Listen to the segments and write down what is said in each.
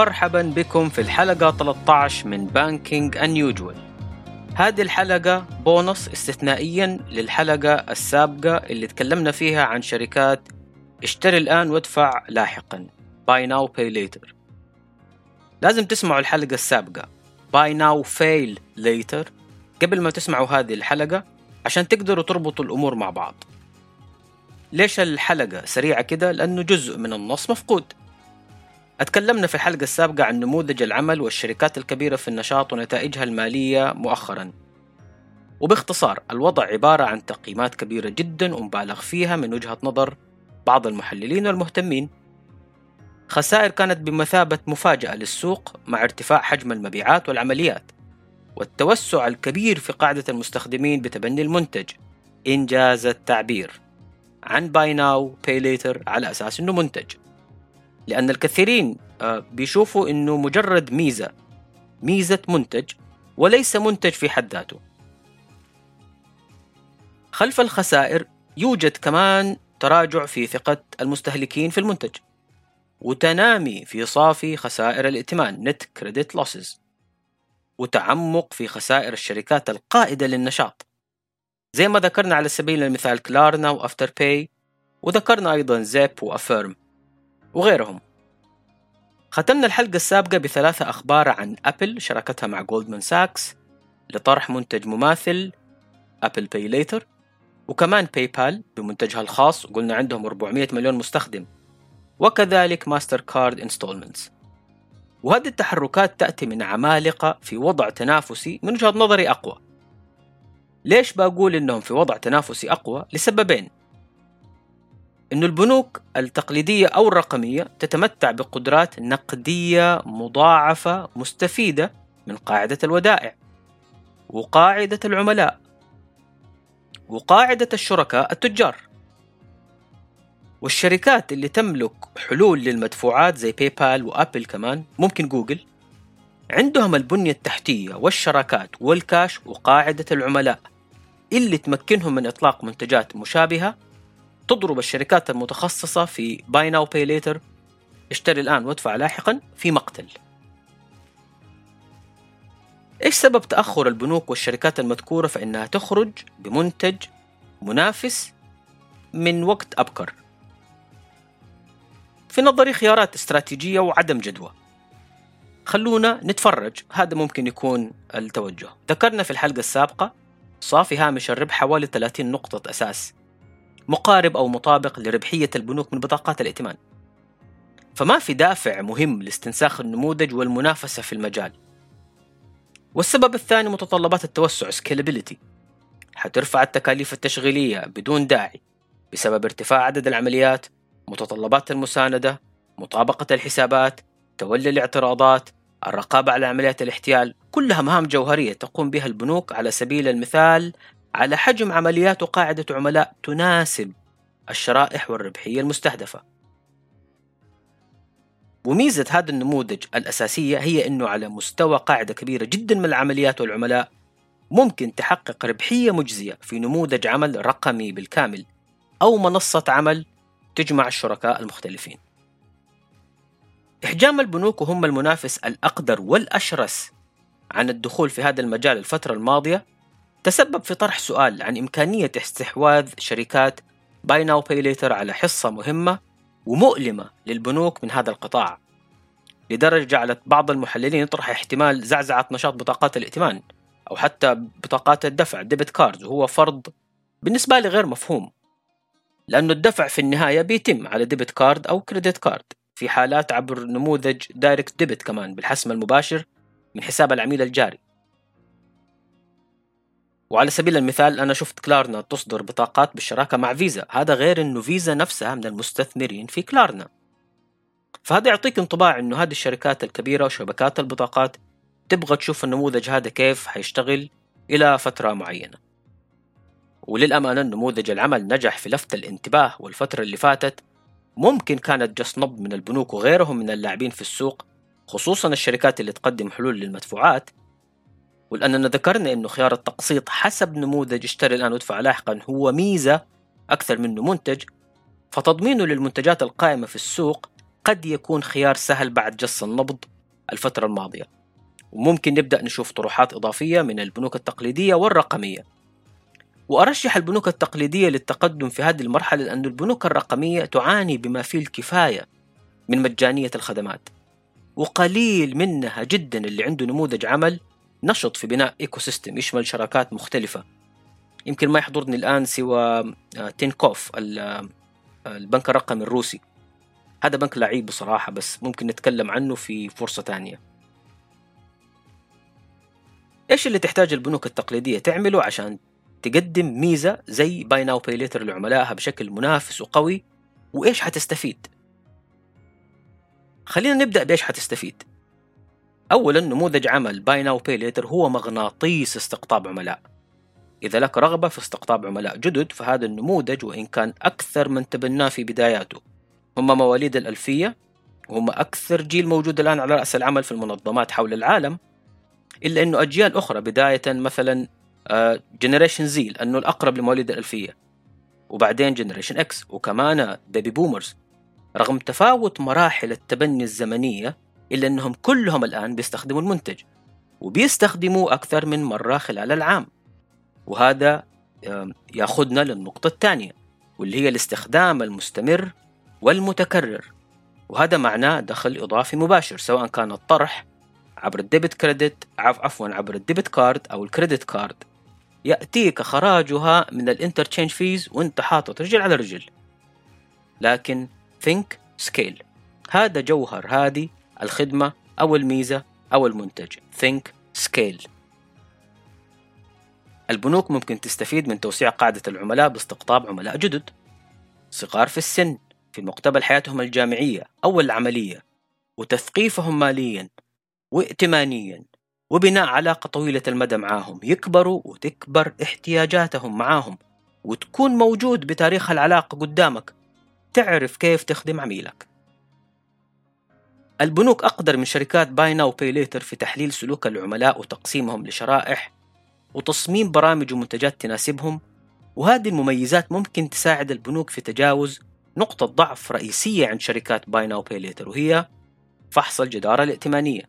مرحبا بكم في الحلقة 13 من بانكينج Unusual هذه الحلقة بونص استثنائيا للحلقة السابقة اللي تكلمنا فيها عن شركات اشتري الآن وادفع لاحقا. Buy Now Pay Later. لازم تسمعوا الحلقة السابقة. Buy Now Fail Later. قبل ما تسمعوا هذه الحلقة عشان تقدروا تربطوا الأمور مع بعض. ليش الحلقة سريعة كده؟ لأنه جزء من النص مفقود. أتكلمنا في الحلقة السابقة عن نموذج العمل والشركات الكبيرة في النشاط ونتائجها المالية مؤخرا. وباختصار الوضع عبارة عن تقييمات كبيرة جدا ومبالغ فيها من وجهة نظر بعض المحللين والمهتمين. خسائر كانت بمثابة مفاجأة للسوق مع ارتفاع حجم المبيعات والعمليات والتوسع الكبير في قاعدة المستخدمين بتبني المنتج. إنجاز التعبير. عن buy now pay later على أساس أنه منتج. لأن الكثيرين آه، بيشوفوا أنه مجرد ميزة ميزة منتج وليس منتج في حد ذاته. خلف الخسائر يوجد كمان تراجع في ثقة المستهلكين في المنتج وتنامي في صافي خسائر الائتمان net credit losses وتعمق في خسائر الشركات القائدة للنشاط. زي ما ذكرنا على سبيل المثال كلارنا وأفتر باي وذكرنا أيضا زيب وأفيرم. وغيرهم. ختمنا الحلقة السابقة بثلاثة أخبار عن أبل شراكتها مع جولدمان ساكس لطرح منتج مماثل أبل باي ليتر وكمان باي بال بمنتجها الخاص قلنا عندهم 400 مليون مستخدم وكذلك ماستر كارد installments وهذه التحركات تأتي من عمالقة في وضع تنافسي من وجهة نظري أقوى. ليش بقول إنهم في وضع تنافسي أقوى؟ لسببين. أن البنوك التقليدية أو الرقمية تتمتع بقدرات نقدية مضاعفة مستفيدة من قاعدة الودائع وقاعدة العملاء وقاعدة الشركاء التجار. والشركات اللي تملك حلول للمدفوعات زي باي بال وابل كمان ممكن جوجل عندهم البنية التحتية والشراكات والكاش وقاعدة العملاء اللي تمكنهم من إطلاق منتجات مشابهة تضرب الشركات المتخصصة في buy now pay later اشتري الآن وادفع لاحقا في مقتل. إيش سبب تأخر البنوك والشركات المذكورة فإنها تخرج بمنتج منافس من وقت أبكر؟ في نظري خيارات استراتيجية وعدم جدوى. خلونا نتفرج. هذا ممكن يكون التوجه. ذكرنا في الحلقة السابقة صافي هامش الربح حوالي 30 نقطة أساس. مقارب أو مطابق لربحية البنوك من بطاقات الائتمان. فما في دافع مهم لاستنساخ النموذج والمنافسة في المجال. والسبب الثاني متطلبات التوسع سكيلابيليتي حترفع التكاليف التشغيلية بدون داعي بسبب ارتفاع عدد العمليات متطلبات المساندة مطابقة الحسابات تولي الاعتراضات الرقابة على عمليات الاحتيال كلها مهام جوهرية تقوم بها البنوك على سبيل المثال على حجم عمليات وقاعدة عملاء تناسب الشرائح والربحية المستهدفة. وميزة هذا النموذج الأساسية هي أنه على مستوى قاعدة كبيرة جدا من العمليات والعملاء ممكن تحقق ربحية مجزية في نموذج عمل رقمي بالكامل أو منصة عمل تجمع الشركاء المختلفين. إحجام البنوك وهم المنافس الأقدر والأشرس عن الدخول في هذا المجال الفترة الماضية تسبب في طرح سؤال عن إمكانية استحواذ شركات buy now pay later على حصة مهمة ومؤلمة للبنوك من هذا القطاع لدرجة جعلت بعض المحللين يطرح احتمال زعزعة نشاط بطاقات الائتمان أو حتى بطاقات الدفع debit card وهو فرض بالنسبة لي غير مفهوم لأنه الدفع في النهاية بيتم على debit card أو credit card في حالات عبر نموذج direct debit كمان بالحسم المباشر من حساب العميل الجاري. وعلى سبيل المثال أنا شفت كلارنا تصدر بطاقات بالشراكة مع فيزا. هذا غير أنه فيزا نفسها من المستثمرين في كلارنا. فهذا يعطيك انطباع أنه هذه الشركات الكبيرة وشبكات البطاقات تبغى تشوف النموذج هذا كيف حيشتغل إلى فترة معينة. وللأمانة نموذج العمل نجح في لفت الانتباه والفترة اللي فاتت. ممكن كانت جس نبض من البنوك وغيرهم من اللاعبين في السوق خصوصا الشركات اللي تقدم حلول للمدفوعات. ولأننا ذكرنا أنه خيار التقسيط حسب نموذج اشتري الآن وادفع لاحقا هو ميزة أكثر منه منتج فتضمينه للمنتجات القائمة في السوق قد يكون خيار سهل بعد جس النبض الفترة الماضية. وممكن نبدأ نشوف طروحات إضافية من البنوك التقليدية والرقمية. وأرشح البنوك التقليدية للتقدم في هذه المرحلة لأن البنوك الرقمية تعاني بما فيه الكفاية من مجانية الخدمات وقليل منها جدا اللي عنده نموذج عمل نشط في بناء ecosystem يشمل شراكات مختلفة. يمكن ما يحضرني الآن سوى آه، تينكوف آه، البنك الرقمي الروسي. هذا بنك لعيب بصراحة بس ممكن نتكلم عنه في فرصة تانية إيش اللي تحتاج البنوك التقليدية تعمله عشان تقدم ميزة زي buy now pay later لعملائها بشكل منافس وقوي؟ وإيش حتستفيد؟ خلينا نبدأ بإيش حتستفيد. اولا نموذج عمل buy now pay later هو مغناطيس استقطاب عملاء. إذا لك رغبة في استقطاب عملاء جدد فهذا النموذج وإن كان أكثر من تبناه في بداياته. هم مواليد الألفية وهم أكثر جيل موجود الآن على رأس العمل في المنظمات حول العالم إلا أنه أجيال أخرى بداية مثلا generation Z لأنه الأقرب لمواليد الألفية. وبعدين generation X وكمان baby boomers. رغم تفاوت مراحل التبني الزمنية إلا أنهم كلهم الآن بيستخدموا المنتج وبيستخدموا أكثر من مرة خلال العام. وهذا يأخذنا للنقطة الثانية واللي هي الاستخدام المستمر والمتكرر. وهذا معناه دخل إضافي مباشر سواء كان الطرح عبر ال debit credit عفوا عبر ال debit card أو ال credit card. يأتيك خراجها من ال interchange fees وأنت حاطط رجل على رجل. لكن think scale. هذا جوهر هذه الخدمة أو الميزة أو المنتج. Think scale. البنوك ممكن تستفيد من توسيع قاعدة العملاء باستقطاب عملاء جدد. صغار في السن في مقتبل حياتهم الجامعية أو العملية وتثقيفهم ماليا وائتمانيا وبناء علاقة طويلة المدى معاهم. يكبروا وتكبر احتياجاتهم معاهم وتكون موجود بتاريخ العلاقة قدامك. تعرف كيف تخدم عميلك. البنوك أقدر من شركات buy now pay later في تحليل سلوك العملاء وتقسيمهم لشرائح وتصميم برامج ومنتجات تناسبهم وهذه المميزات ممكن تساعد البنوك في تجاوز نقطة ضعف رئيسية عند شركات buy now pay later وهي فحص الجدارة الائتمانية.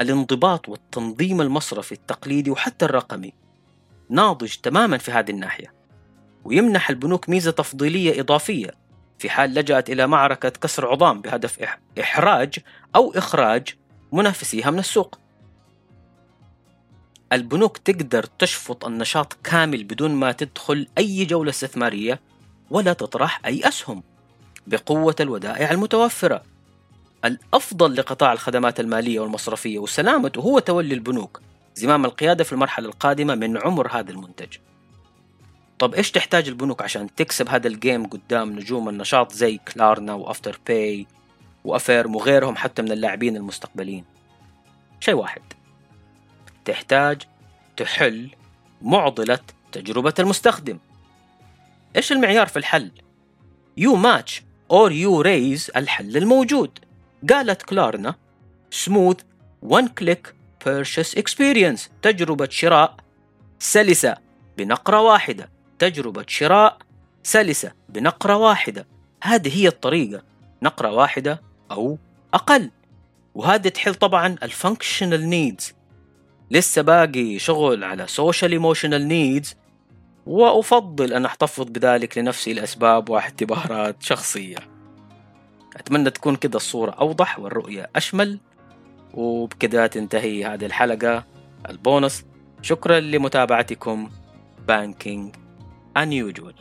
الانضباط والتنظيم المصرفي التقليدي وحتى الرقمي ناضج تماما في هذه الناحية ويمنح البنوك ميزة تفضيلية إضافية في حال لجأت إلى معركة كسر عظام بهدف إحراج أو إخراج منافسيها من السوق. البنوك تقدر تشفط النشاط كامل بدون ما تدخل أي جولة استثمارية ولا تطرح أي أسهم بقوة الودائع المتوفرة. الأفضل لقطاع الخدمات المالية والمصرفية وسلامته هو تولي البنوك زمام القيادة في المرحلة القادمة من عمر هذا المنتج. طب إيش تحتاج البنوك عشان تكسب هذا الجيم قدام نجوم النشاط زي Klarna و Afterpay و Affirm وغيرهم حتى من اللاعبين المستقبليين شيء واحد. تحتاج تحل معضلة تجربة المستخدم. إيش المعيار في الحل؟ you match or you raise الحل الموجود. قالت Klarna smooth one click purchase experience تجربة شراء سلسة بنقرة واحدة. تجربة شراء سلسة بنقرة واحدة. هذه هي الطريقة نقرة واحدة أو أقل. وهذا تحل طبعا ال functional needs لسه باقي شغل على social emotional needs وأفضل أن أحتفظ بذلك لنفسي لأسباب واعتبارات شخصية. أتمنى تكون كده الصورة أوضح والرؤية أشمل. وبكده تنتهي هذه الحلقة. البونص. شكرا لمتابعتكم. بانكينج unusual